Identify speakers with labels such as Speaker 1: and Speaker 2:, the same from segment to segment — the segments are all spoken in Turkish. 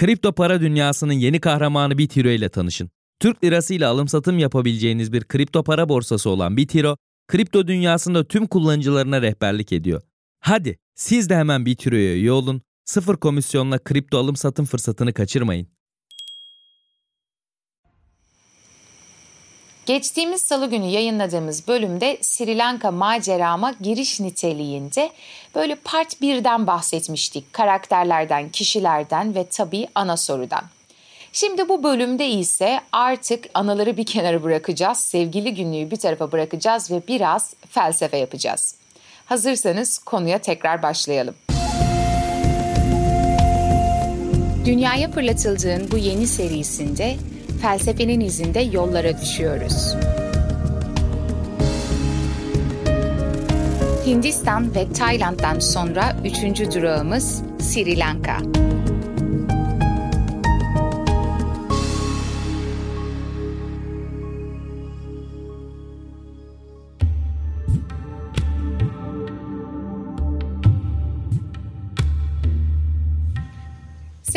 Speaker 1: Kripto para dünyasının yeni kahramanı Bitiro ile tanışın. Türk lirası ile alım satım yapabileceğiniz bir kripto para borsası olan Bitiro, kripto dünyasında tüm kullanıcılarına rehberlik ediyor. Hadi siz de hemen Bitiro'ya üye olun, sıfır komisyonla kripto alım satım fırsatını kaçırmayın.
Speaker 2: Geçtiğimiz salı günü yayınladığımız bölümde Sri Lanka macerama giriş niteliğinde böyle part 1'den bahsetmiştik. Karakterlerden, kişilerden ve tabii ana sorudan. Şimdi bu bölümde ise artık anaları bir kenara bırakacağız, sevgili günlüğü bir tarafa bırakacağız ve biraz felsefe yapacağız. Hazırsanız konuya tekrar başlayalım. Dünyaya fırlatıldığın bu yeni serisinde felsefenin izinde yollara düşüyoruz. Hindistan ve Tayland'dan sonra üçüncü durağımız Sri Lanka.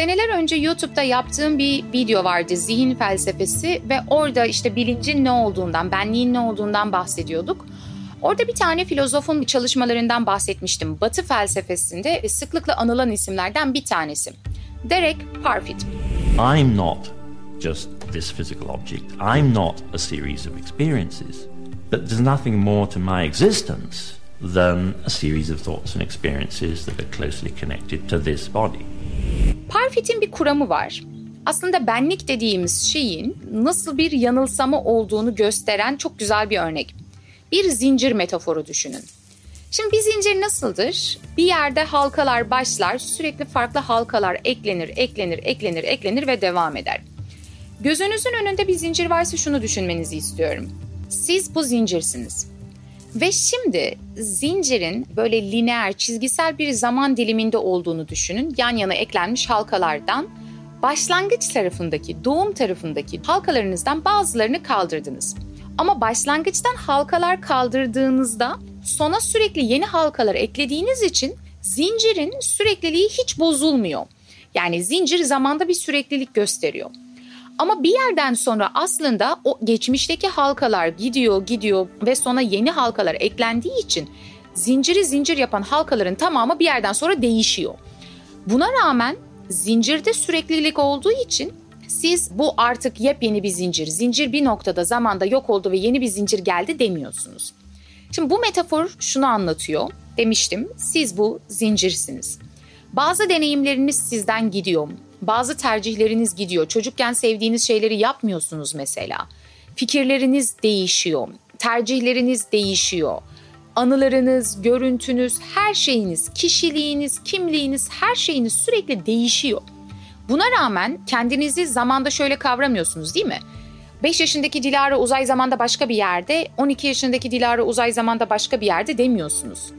Speaker 2: Seneler önce YouTube'da yaptığım bir video vardı zihin felsefesi ve orada işte bilincin ne olduğundan, benliğin ne olduğundan bahsediyorduk. Orada bir tane filozofun çalışmalarından bahsetmiştim. Batı felsefesinde sıklıkla anılan isimlerden bir tanesi. Derek Parfit.
Speaker 3: I'm not just this physical object. I'm not a series of experiences. But there's nothing more to my existence than a series of thoughts and experiences that are closely connected to this body.
Speaker 2: Parfit'in bir kuramı var. Aslında benlik dediğimiz şeyin nasıl bir yanılsama olduğunu gösteren çok güzel bir örnek. Bir zincir metaforu düşünün. Şimdi bir zincir nasıldır? Bir yerde halkalar başlar, sürekli farklı halkalar eklenir, eklenir, eklenir, eklenir ve devam eder. Gözünüzün önünde bir zincir varsa şunu düşünmenizi istiyorum. Siz bu zincirsiniz. Ve şimdi zincirin böyle lineer, çizgisel bir zaman diliminde olduğunu düşünün. Yan yana eklenmiş halkalardan başlangıç tarafındaki, doğum tarafındaki halkalarınızdan bazılarını kaldırdınız. Ama başlangıçtan halkalar kaldırdığınızda sona sürekli yeni halkalar eklediğiniz için zincirin sürekliliği hiç bozulmuyor. Yani zincir zamanda bir süreklilik gösteriyor. Ama bir yerden sonra aslında o geçmişteki halkalar gidiyor gidiyor ve sonra yeni halkalar eklendiği için zinciri zincir yapan halkaların tamamı bir yerden sonra değişiyor. Buna rağmen zincirde süreklilik olduğu için siz bu artık yepyeni bir zincir, zincir bir noktada zamanda yok oldu ve yeni bir zincir geldi demiyorsunuz. Şimdi bu metafor şunu anlatıyor. Demiştim siz bu zincirsiniz. Bazı deneyimleriniz sizden gidiyor. Bazı tercihleriniz gidiyor. Çocukken sevdiğiniz şeyleri yapmıyorsunuz mesela. Fikirleriniz değişiyor. Tercihleriniz değişiyor. Anılarınız, görüntünüz, her şeyiniz, kişiliğiniz, kimliğiniz, her şeyiniz sürekli değişiyor. Buna rağmen kendinizi zamanda şöyle kavramıyorsunuz değil mi? 5 yaşındaki Dilara uzay zamanda başka bir yerde, 12 yaşındaki Dilara uzay zamanda başka bir yerde demiyorsunuz.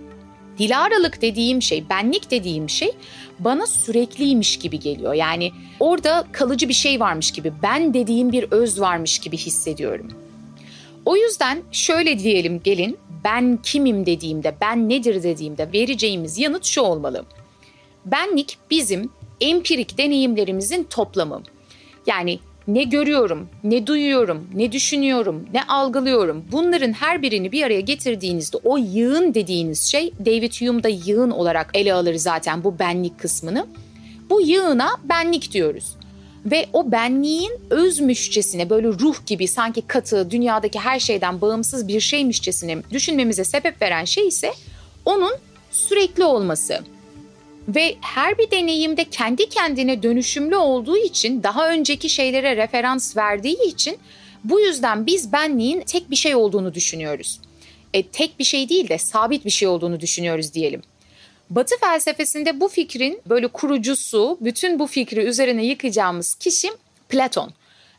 Speaker 2: Dilaralık dediğim şey, benlik dediğim şey bana sürekliymiş gibi geliyor. Yani orada kalıcı bir şey varmış gibi, ben dediğim bir öz varmış gibi hissediyorum. O yüzden şöyle diyelim gelin, ben kimim dediğimde, ben nedir dediğimde vereceğimiz yanıt şu olmalı. Benlik bizim empirik deneyimlerimizin toplamı. Yani ne görüyorum, ne duyuyorum, ne düşünüyorum, ne algılıyorum. Bunların her birini bir araya getirdiğinizde o yığın dediğiniz şey David Hume da yığın olarak ele alır zaten bu benlik kısmını. Bu yığına benlik diyoruz. Ve o benliğin özmüşçesine böyle ruh gibi sanki katı dünyadaki her şeyden bağımsız bir şeymişçesine düşünmemize sebep veren şey ise onun sürekli olması. Ve her bir deneyimde kendi kendine dönüşümlü olduğu için daha önceki şeylere referans verdiği için bu yüzden biz benliğin tek bir şey olduğunu düşünüyoruz. E, tek bir şey değil de sabit bir şey olduğunu düşünüyoruz diyelim. Batı felsefesinde bu fikrin böyle kurucusu, bütün bu fikri üzerine yıkacağımız kişi Platon.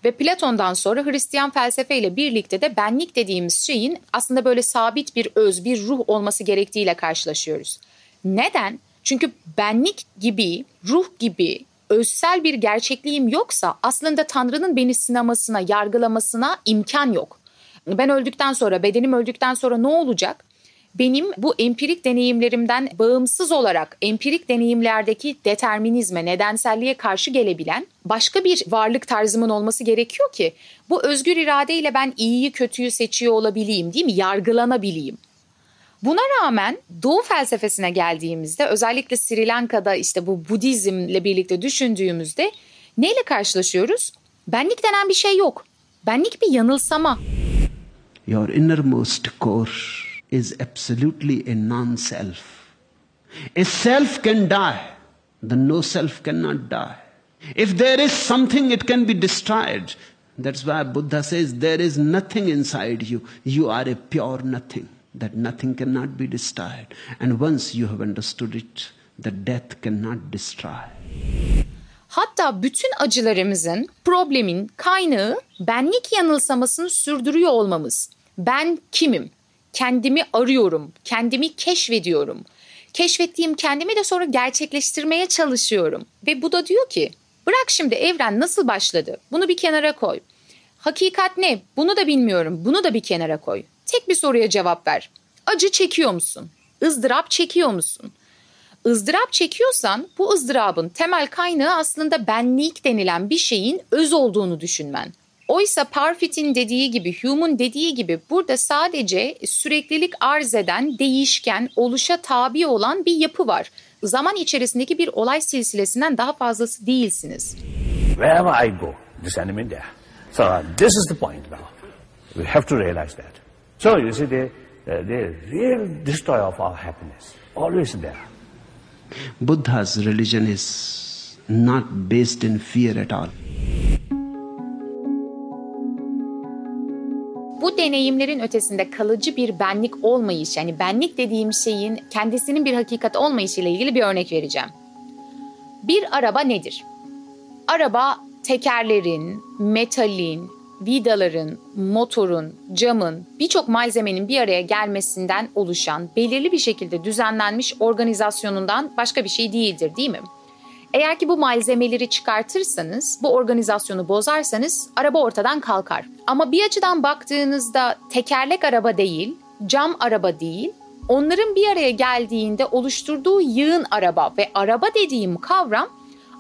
Speaker 2: Ve Platon'dan sonra Hristiyan felsefe ile birlikte de benlik dediğimiz şeyin aslında böyle sabit bir öz, bir ruh olması gerektiğiyle karşılaşıyoruz. Neden? Çünkü benlik gibi, ruh gibi özsel bir gerçekliğim yoksa aslında Tanrı'nın beni sınamasına, yargılamasına imkan yok. Ben öldükten sonra, bedenim öldükten sonra ne olacak? benim bu empirik deneyimlerimden bağımsız olarak empirik deneyimlerdeki determinizme, nedenselliğe karşı gelebilen başka bir varlık tarzımın olması gerekiyor ki bu özgür iradeyle ben iyiyi kötüyü seçiyor olabileyim değil mi? Yargılanabileyim. Buna rağmen Doğu felsefesine geldiğimizde özellikle Sri Lanka'da işte bu Budizmle birlikte düşündüğümüzde neyle karşılaşıyoruz? Benlik denen bir şey yok. Benlik bir yanılsama.
Speaker 4: Your innermost core is absolutely a non self. A self can die, the no self cannot die. If there is something, it can be destroyed. That's why Buddha says there is nothing inside you. You are a pure nothing that nothing cannot be destroyed. And once you have understood it, the death cannot destroy.
Speaker 2: Hatta bütün acılarımızın, problemin kaynağı benlik yanılsamasını sürdürüyor olmamız. Ben kimim? Kendimi arıyorum, kendimi keşfediyorum. Keşfettiğim kendimi de sonra gerçekleştirmeye çalışıyorum. Ve bu da diyor ki, bırak şimdi evren nasıl başladı? Bunu bir kenara koy. Hakikat ne? Bunu da bilmiyorum. Bunu da bir kenara koy. Tek bir soruya cevap ver. Acı çekiyor musun? ızdırap çekiyor musun? ızdırap çekiyorsan bu ızdırabın temel kaynağı aslında benlik denilen bir şeyin öz olduğunu düşünmen. Oysa Parfit'in dediği gibi, Hume'un dediği gibi burada sadece süreklilik arz eden, değişken, oluşa tabi olan bir yapı var. Zaman içerisindeki bir olay silsilesinden daha fazlası değilsiniz.
Speaker 5: Wherever I go, this enemy there. So uh, this is the point now. We have to realize that. So you see, the, uh, the real destroyer of our happiness, always there.
Speaker 4: Buddha's religion is not based in fear at all.
Speaker 2: Bu deneyimlerin ötesinde kalıcı bir benlik olmayış, yani benlik dediğim şeyin kendisinin bir hakikat olmayışı ile ilgili bir örnek vereceğim. Bir araba nedir? Araba tekerlerin, metalin, vidaların, motorun, camın, birçok malzemenin bir araya gelmesinden oluşan belirli bir şekilde düzenlenmiş organizasyonundan başka bir şey değildir değil mi? Eğer ki bu malzemeleri çıkartırsanız, bu organizasyonu bozarsanız araba ortadan kalkar. Ama bir açıdan baktığınızda tekerlek araba değil, cam araba değil, onların bir araya geldiğinde oluşturduğu yığın araba ve araba dediğim kavram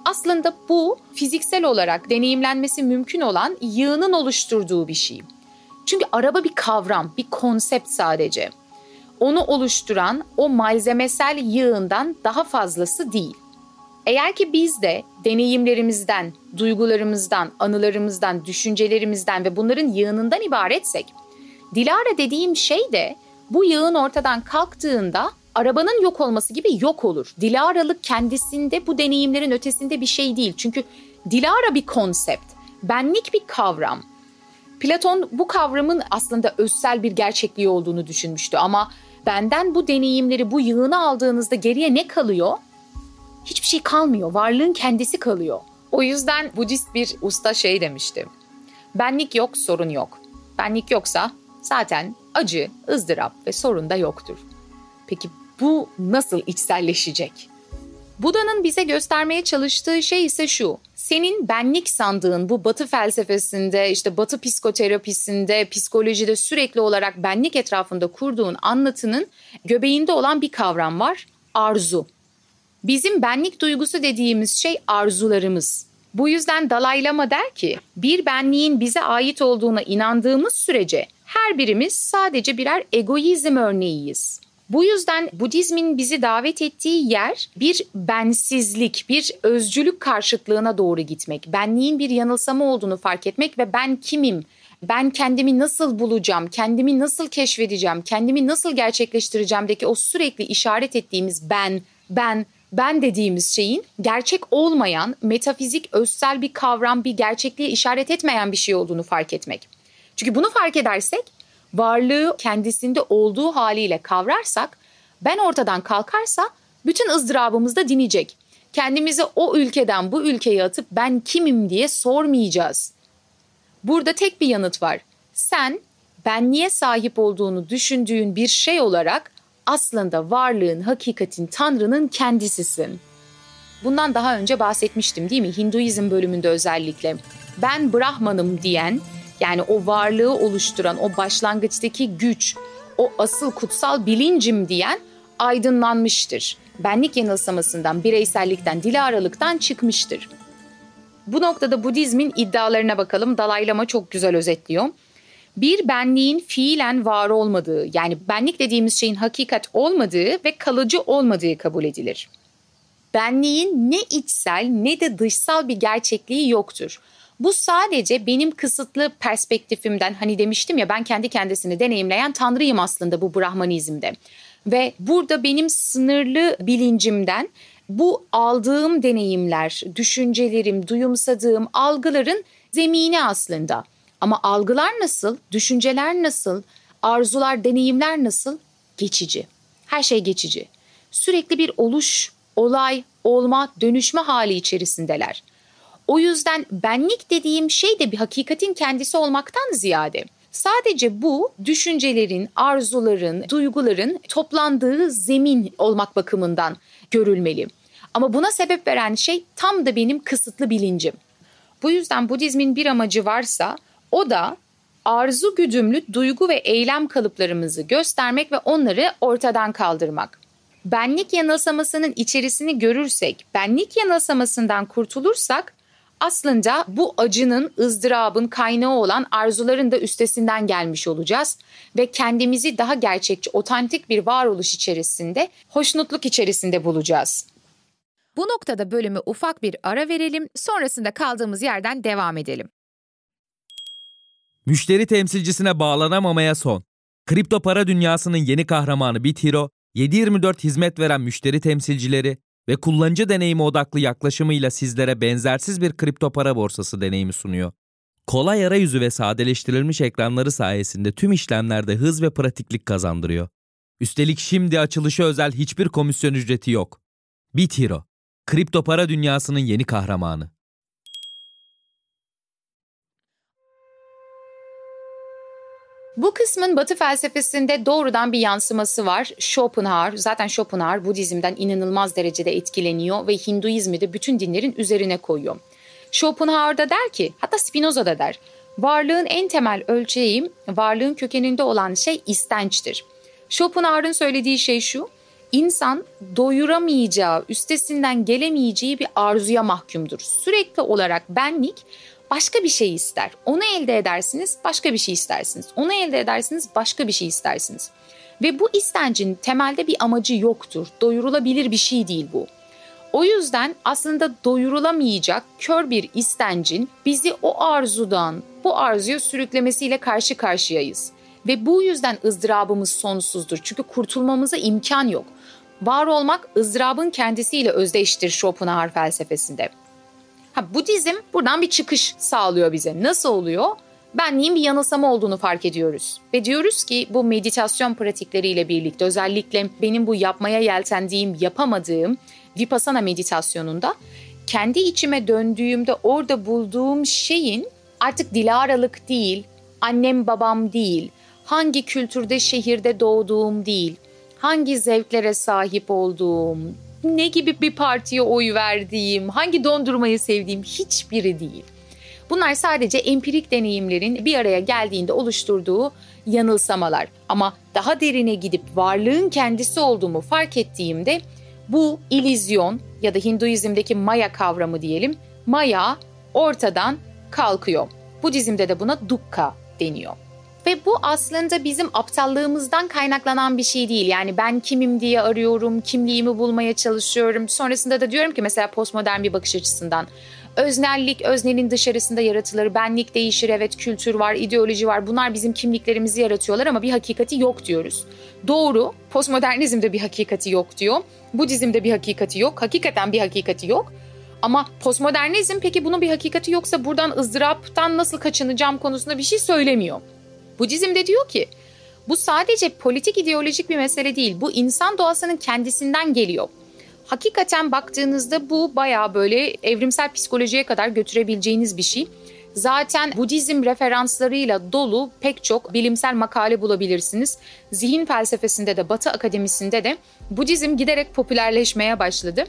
Speaker 2: aslında bu fiziksel olarak deneyimlenmesi mümkün olan yığının oluşturduğu bir şey. Çünkü araba bir kavram, bir konsept sadece. Onu oluşturan o malzemesel yığından daha fazlası değil. Eğer ki biz de deneyimlerimizden, duygularımızdan, anılarımızdan, düşüncelerimizden ve bunların yığınından ibaretsek, Dilara dediğim şey de bu yığın ortadan kalktığında arabanın yok olması gibi yok olur. Dilaralık kendisinde bu deneyimlerin ötesinde bir şey değil. Çünkü Dilara bir konsept, benlik bir kavram. Platon bu kavramın aslında özsel bir gerçekliği olduğunu düşünmüştü ama benden bu deneyimleri bu yığını aldığınızda geriye ne kalıyor? Hiçbir şey kalmıyor. Varlığın kendisi kalıyor. O yüzden Budist bir usta şey demişti. Benlik yok, sorun yok. Benlik yoksa zaten acı, ızdırap ve sorun da yoktur. Peki bu nasıl içselleşecek? Buda'nın bize göstermeye çalıştığı şey ise şu. Senin benlik sandığın bu batı felsefesinde, işte batı psikoterapisinde, psikolojide sürekli olarak benlik etrafında kurduğun anlatının göbeğinde olan bir kavram var. Arzu. Bizim benlik duygusu dediğimiz şey arzularımız. Bu yüzden Dalai Lama der ki, bir benliğin bize ait olduğuna inandığımız sürece her birimiz sadece birer egoizm örneğiyiz. Bu yüzden Budizmin bizi davet ettiği yer bir bensizlik, bir özcülük karşıtlığına doğru gitmek. Benliğin bir yanılsama olduğunu fark etmek ve ben kimim? Ben kendimi nasıl bulacağım? Kendimi nasıl keşfedeceğim? Kendimi nasıl gerçekleştireceğimdeki o sürekli işaret ettiğimiz ben, ben, ben dediğimiz şeyin gerçek olmayan, metafizik, özsel bir kavram, bir gerçekliğe işaret etmeyen bir şey olduğunu fark etmek. Çünkü bunu fark edersek varlığı kendisinde olduğu haliyle kavrarsak, ben ortadan kalkarsa bütün ızdırabımız da dinecek. Kendimizi o ülkeden bu ülkeye atıp ben kimim diye sormayacağız. Burada tek bir yanıt var. Sen benliğe sahip olduğunu düşündüğün bir şey olarak aslında varlığın, hakikatin, Tanrı'nın kendisisin. Bundan daha önce bahsetmiştim değil mi? Hinduizm bölümünde özellikle. Ben Brahmanım diyen yani o varlığı oluşturan o başlangıçtaki güç, o asıl kutsal bilincim diyen aydınlanmıştır. Benlik yanılsamasından, bireysellikten, dilara çıkmıştır. Bu noktada Budizmin iddialarına bakalım. Dalai Lama çok güzel özetliyor. Bir benliğin fiilen var olmadığı, yani benlik dediğimiz şeyin hakikat olmadığı ve kalıcı olmadığı kabul edilir. Benliğin ne içsel ne de dışsal bir gerçekliği yoktur. Bu sadece benim kısıtlı perspektifimden hani demiştim ya ben kendi kendisini deneyimleyen tanrıyım aslında bu Brahmanizmde. Ve burada benim sınırlı bilincimden bu aldığım deneyimler, düşüncelerim, duyumsadığım algıların zemini aslında. Ama algılar nasıl, düşünceler nasıl, arzular, deneyimler nasıl? Geçici. Her şey geçici. Sürekli bir oluş, olay, olma, dönüşme hali içerisindeler. O yüzden benlik dediğim şey de bir hakikatin kendisi olmaktan ziyade Sadece bu düşüncelerin, arzuların, duyguların toplandığı zemin olmak bakımından görülmeli. Ama buna sebep veren şey tam da benim kısıtlı bilincim. Bu yüzden Budizmin bir amacı varsa o da arzu güdümlü duygu ve eylem kalıplarımızı göstermek ve onları ortadan kaldırmak. Benlik yanılsamasının içerisini görürsek, benlik yanılsamasından kurtulursak aslında bu acının, ızdırabın kaynağı olan arzuların da üstesinden gelmiş olacağız ve kendimizi daha gerçekçi, otantik bir varoluş içerisinde, hoşnutluk içerisinde bulacağız.
Speaker 6: Bu noktada bölümü ufak bir ara verelim, sonrasında kaldığımız yerden devam edelim.
Speaker 1: Müşteri temsilcisine bağlanamamaya son. Kripto para dünyasının yeni kahramanı BitHero, 7/24 hizmet veren müşteri temsilcileri ve kullanıcı deneyimi odaklı yaklaşımıyla sizlere benzersiz bir kripto para borsası deneyimi sunuyor. Kolay arayüzü ve sadeleştirilmiş ekranları sayesinde tüm işlemlerde hız ve pratiklik kazandırıyor. Üstelik şimdi açılışı özel hiçbir komisyon ücreti yok. BitHero, kripto para dünyasının yeni kahramanı.
Speaker 2: Bu kısmın Batı felsefesinde doğrudan bir yansıması var. Schopenhauer, zaten Schopenhauer Budizm'den inanılmaz derecede etkileniyor ve Hinduizmi de bütün dinlerin üzerine koyuyor. Schopenhauer da der ki, hatta Spinoza da der, varlığın en temel ölçeği, varlığın kökeninde olan şey istençtir. Schopenhauer'ın söylediği şey şu, insan doyuramayacağı, üstesinden gelemeyeceği bir arzuya mahkumdur. Sürekli olarak benlik başka bir şey ister. Onu elde edersiniz, başka bir şey istersiniz. Onu elde edersiniz, başka bir şey istersiniz. Ve bu istencin temelde bir amacı yoktur. Doyurulabilir bir şey değil bu. O yüzden aslında doyurulamayacak kör bir istencin bizi o arzudan bu arzuya sürüklemesiyle karşı karşıyayız. Ve bu yüzden ızdırabımız sonsuzdur. Çünkü kurtulmamıza imkan yok. Var olmak ızdırabın kendisiyle özdeştir Schopenhauer felsefesinde. Ha, Budizm buradan bir çıkış sağlıyor bize. Nasıl oluyor? Benliğin bir yanılsama olduğunu fark ediyoruz. Ve diyoruz ki bu meditasyon pratikleriyle birlikte özellikle benim bu yapmaya yeltendiğim, yapamadığım Vipassana meditasyonunda kendi içime döndüğümde orada bulduğum şeyin artık Dilara'lık değil, annem babam değil, hangi kültürde şehirde doğduğum değil, hangi zevklere sahip olduğum, ne gibi bir partiye oy verdiğim, hangi dondurmayı sevdiğim hiçbiri değil. Bunlar sadece empirik deneyimlerin bir araya geldiğinde oluşturduğu yanılsamalar. Ama daha derine gidip varlığın kendisi olduğumu fark ettiğimde bu ilizyon ya da Hinduizm'deki Maya kavramı diyelim, Maya ortadan kalkıyor. Budizm'de de buna dukkha deniyor. Ve bu aslında bizim aptallığımızdan kaynaklanan bir şey değil. Yani ben kimim diye arıyorum, kimliğimi bulmaya çalışıyorum. Sonrasında da diyorum ki mesela postmodern bir bakış açısından. Öznellik, öznenin dışarısında yaratılır. Benlik değişir, evet kültür var, ideoloji var. Bunlar bizim kimliklerimizi yaratıyorlar ama bir hakikati yok diyoruz. Doğru, postmodernizmde bir hakikati yok diyor. Budizmde bir hakikati yok. Hakikaten bir hakikati yok. Ama postmodernizm peki bunun bir hakikati yoksa buradan ızdıraptan nasıl kaçınacağım konusunda bir şey söylemiyor. Budizm de diyor ki bu sadece politik ideolojik bir mesele değil. Bu insan doğasının kendisinden geliyor. Hakikaten baktığınızda bu baya böyle evrimsel psikolojiye kadar götürebileceğiniz bir şey. Zaten Budizm referanslarıyla dolu pek çok bilimsel makale bulabilirsiniz. Zihin felsefesinde de Batı akademisinde de Budizm giderek popülerleşmeye başladı.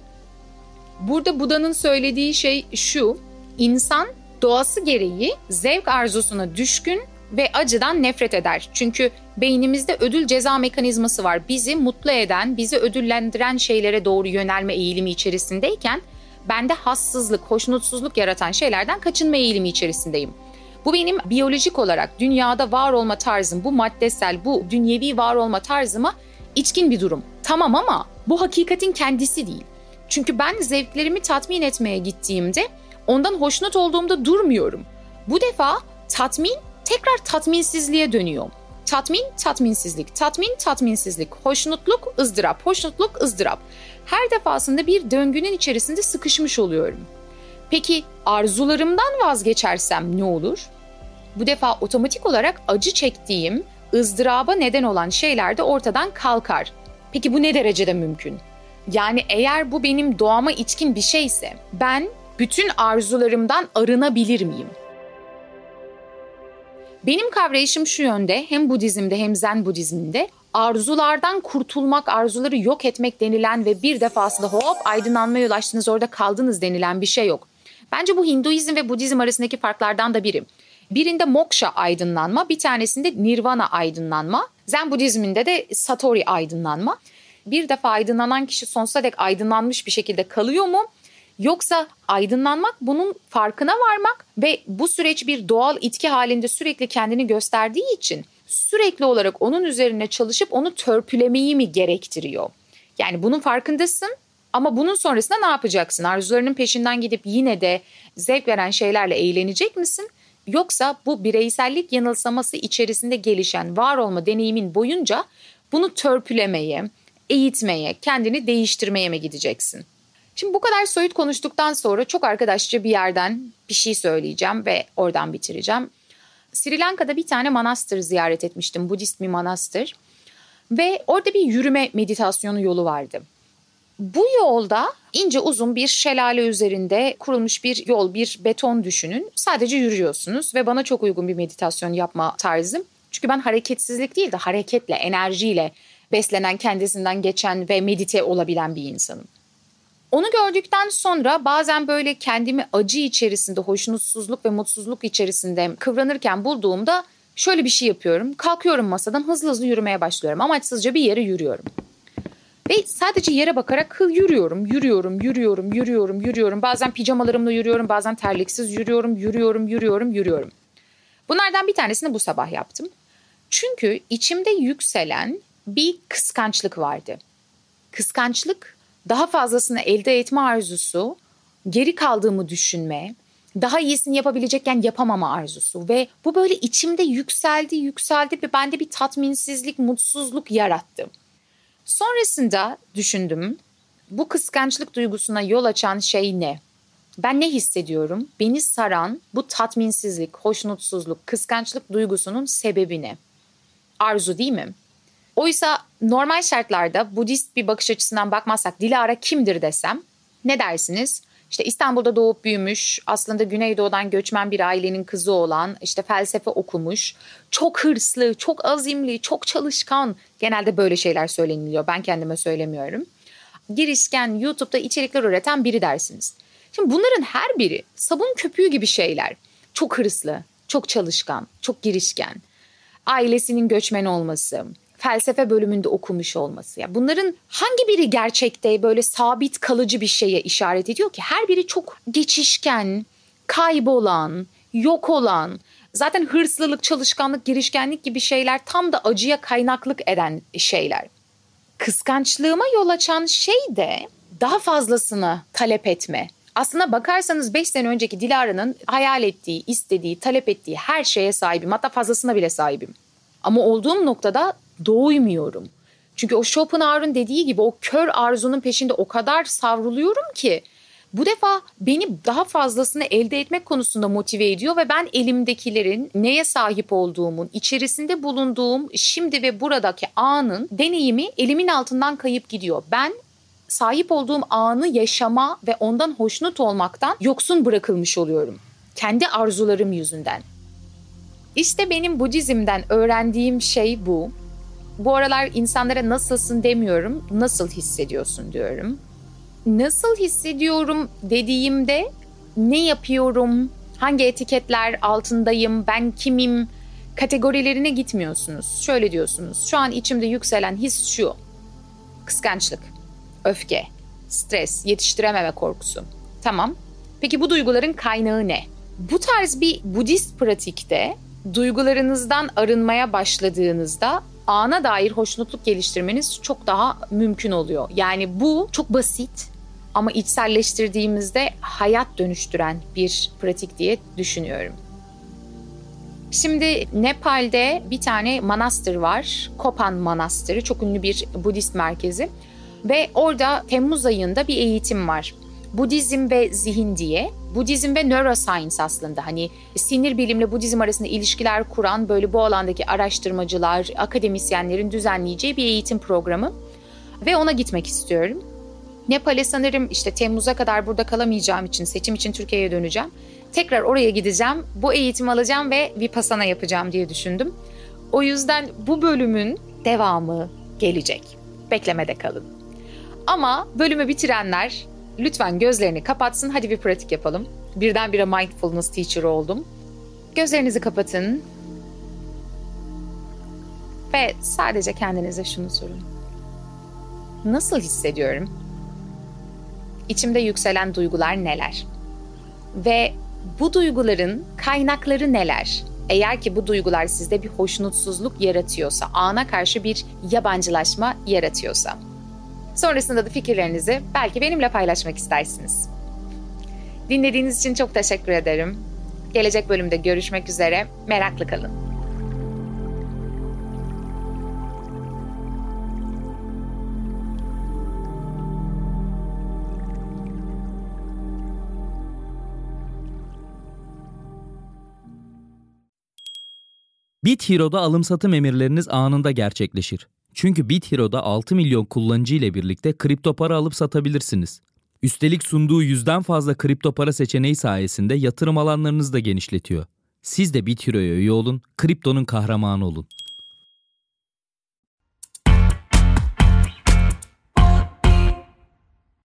Speaker 2: Burada Buda'nın söylediği şey şu. İnsan doğası gereği zevk arzusuna düşkün ve acıdan nefret eder. Çünkü beynimizde ödül ceza mekanizması var. Bizi mutlu eden, bizi ödüllendiren şeylere doğru yönelme eğilimi içerisindeyken bende hassızlık, hoşnutsuzluk yaratan şeylerden kaçınma eğilimi içerisindeyim. Bu benim biyolojik olarak dünyada var olma tarzım, bu maddesel, bu dünyevi var olma tarzıma içkin bir durum. Tamam ama bu hakikatin kendisi değil. Çünkü ben zevklerimi tatmin etmeye gittiğimde ondan hoşnut olduğumda durmuyorum. Bu defa tatmin tekrar tatminsizliğe dönüyor. Tatmin, tatminsizlik, tatmin, tatminsizlik, hoşnutluk, ızdırap, hoşnutluk, ızdırap. Her defasında bir döngünün içerisinde sıkışmış oluyorum. Peki arzularımdan vazgeçersem ne olur? Bu defa otomatik olarak acı çektiğim, ızdıraba neden olan şeyler de ortadan kalkar. Peki bu ne derecede mümkün? Yani eğer bu benim doğama içkin bir şeyse ben bütün arzularımdan arınabilir miyim? Benim kavrayışım şu yönde hem Budizm'de hem Zen Budizm'inde arzulardan kurtulmak, arzuları yok etmek denilen ve bir defasında hop aydınlanmaya ulaştınız orada kaldınız denilen bir şey yok. Bence bu Hinduizm ve Budizm arasındaki farklardan da biri. Birinde moksha aydınlanma, bir tanesinde nirvana aydınlanma. Zen Budizminde de satori aydınlanma. Bir defa aydınlanan kişi sonsuza dek aydınlanmış bir şekilde kalıyor mu? Yoksa aydınlanmak bunun farkına varmak ve bu süreç bir doğal itki halinde sürekli kendini gösterdiği için sürekli olarak onun üzerine çalışıp onu törpülemeyi mi gerektiriyor? Yani bunun farkındasın ama bunun sonrasında ne yapacaksın? Arzularının peşinden gidip yine de zevk veren şeylerle eğlenecek misin? Yoksa bu bireysellik yanılsaması içerisinde gelişen var olma deneyimin boyunca bunu törpülemeye, eğitmeye, kendini değiştirmeye mi gideceksin? Şimdi bu kadar soyut konuştuktan sonra çok arkadaşça bir yerden bir şey söyleyeceğim ve oradan bitireceğim. Sri Lanka'da bir tane manastır ziyaret etmiştim. Budist bir manastır. Ve orada bir yürüme meditasyonu yolu vardı. Bu yolda ince uzun bir şelale üzerinde kurulmuş bir yol, bir beton düşünün. Sadece yürüyorsunuz ve bana çok uygun bir meditasyon yapma tarzım. Çünkü ben hareketsizlik değil de hareketle, enerjiyle beslenen, kendisinden geçen ve medite olabilen bir insanım. Onu gördükten sonra bazen böyle kendimi acı içerisinde, hoşnutsuzluk ve mutsuzluk içerisinde kıvranırken bulduğumda şöyle bir şey yapıyorum. Kalkıyorum masadan hızlı hızlı yürümeye başlıyorum. Amaçsızca bir yere yürüyorum. Ve sadece yere bakarak yürüyorum, yürüyorum, yürüyorum, yürüyorum, yürüyorum. Bazen pijamalarımla yürüyorum, bazen terliksiz yürüyorum, yürüyorum, yürüyorum, yürüyorum. Bunlardan bir tanesini bu sabah yaptım. Çünkü içimde yükselen bir kıskançlık vardı. Kıskançlık daha fazlasını elde etme arzusu, geri kaldığımı düşünme, daha iyisini yapabilecekken yapamama arzusu ve bu böyle içimde yükseldi yükseldi ve bende bir tatminsizlik, mutsuzluk yarattı. Sonrasında düşündüm bu kıskançlık duygusuna yol açan şey ne? Ben ne hissediyorum? Beni saran bu tatminsizlik, hoşnutsuzluk, kıskançlık duygusunun sebebi ne? Arzu değil mi? Oysa normal şartlarda Budist bir bakış açısından bakmazsak Dilara kimdir desem ne dersiniz? İşte İstanbul'da doğup büyümüş, aslında Güneydoğu'dan göçmen bir ailenin kızı olan, işte felsefe okumuş, çok hırslı, çok azimli, çok çalışkan. Genelde böyle şeyler söyleniliyor. Ben kendime söylemiyorum. Girişken, YouTube'da içerikler üreten biri dersiniz. Şimdi bunların her biri sabun köpüğü gibi şeyler. Çok hırslı, çok çalışkan, çok girişken. Ailesinin göçmen olması, felsefe bölümünde okumuş olması. Yani bunların hangi biri gerçekte böyle sabit kalıcı bir şeye işaret ediyor ki? Her biri çok geçişken, kaybolan, yok olan, zaten hırslılık, çalışkanlık, girişkenlik gibi şeyler tam da acıya kaynaklık eden şeyler. Kıskançlığıma yol açan şey de daha fazlasını talep etme. Aslına bakarsanız 5 sene önceki Dilara'nın hayal ettiği, istediği, talep ettiği her şeye sahibim. Hatta fazlasına bile sahibim. Ama olduğum noktada doymuyorum. Çünkü o Schopenhauer'un dediği gibi o kör arzunun peşinde o kadar savruluyorum ki bu defa beni daha fazlasını elde etmek konusunda motive ediyor ve ben elimdekilerin neye sahip olduğumun, içerisinde bulunduğum şimdi ve buradaki anın deneyimi elimin altından kayıp gidiyor. Ben sahip olduğum anı yaşama ve ondan hoşnut olmaktan yoksun bırakılmış oluyorum. Kendi arzularım yüzünden. İşte benim Budizm'den öğrendiğim şey bu. Bu aralar insanlara nasılsın demiyorum, nasıl hissediyorsun diyorum. Nasıl hissediyorum dediğimde ne yapıyorum, hangi etiketler altındayım, ben kimim, kategorilerine gitmiyorsunuz. Şöyle diyorsunuz. Şu an içimde yükselen his şu. Kıskançlık, öfke, stres, yetiştirememe korkusu. Tamam. Peki bu duyguların kaynağı ne? Bu tarz bir Budist pratikte duygularınızdan arınmaya başladığınızda ana dair hoşnutluk geliştirmeniz çok daha mümkün oluyor. Yani bu çok basit ama içselleştirdiğimizde hayat dönüştüren bir pratik diye düşünüyorum. Şimdi Nepal'de bir tane manastır var. Kopan Manastırı. Çok ünlü bir Budist merkezi. Ve orada Temmuz ayında bir eğitim var. Budizm ve zihin diye. Budizm ve neuroscience aslında hani sinir bilimle Budizm arasında ilişkiler kuran böyle bu alandaki araştırmacılar, akademisyenlerin düzenleyeceği bir eğitim programı. Ve ona gitmek istiyorum. Nepal'e sanırım işte Temmuz'a kadar burada kalamayacağım için seçim için Türkiye'ye döneceğim. Tekrar oraya gideceğim, bu eğitimi alacağım ve Vipassana yapacağım diye düşündüm. O yüzden bu bölümün devamı gelecek. Beklemede kalın. Ama bölümü bitirenler lütfen gözlerini kapatsın. Hadi bir pratik yapalım. Birdenbire mindfulness teacher oldum. Gözlerinizi kapatın. Ve sadece kendinize şunu sorun. Nasıl hissediyorum? İçimde yükselen duygular neler? Ve bu duyguların kaynakları neler? Eğer ki bu duygular sizde bir hoşnutsuzluk yaratıyorsa, ana karşı bir yabancılaşma yaratıyorsa. Sonrasında da fikirlerinizi belki benimle paylaşmak istersiniz. Dinlediğiniz için çok teşekkür ederim. Gelecek bölümde görüşmek üzere. Meraklı kalın.
Speaker 1: BitHero'da alım satım emirleriniz anında gerçekleşir. Çünkü BitHero'da 6 milyon kullanıcı ile birlikte kripto para alıp satabilirsiniz. Üstelik sunduğu yüzden fazla kripto para seçeneği sayesinde yatırım alanlarınızı da genişletiyor. Siz de BitHero'ya üye olun, kriptonun kahramanı olun.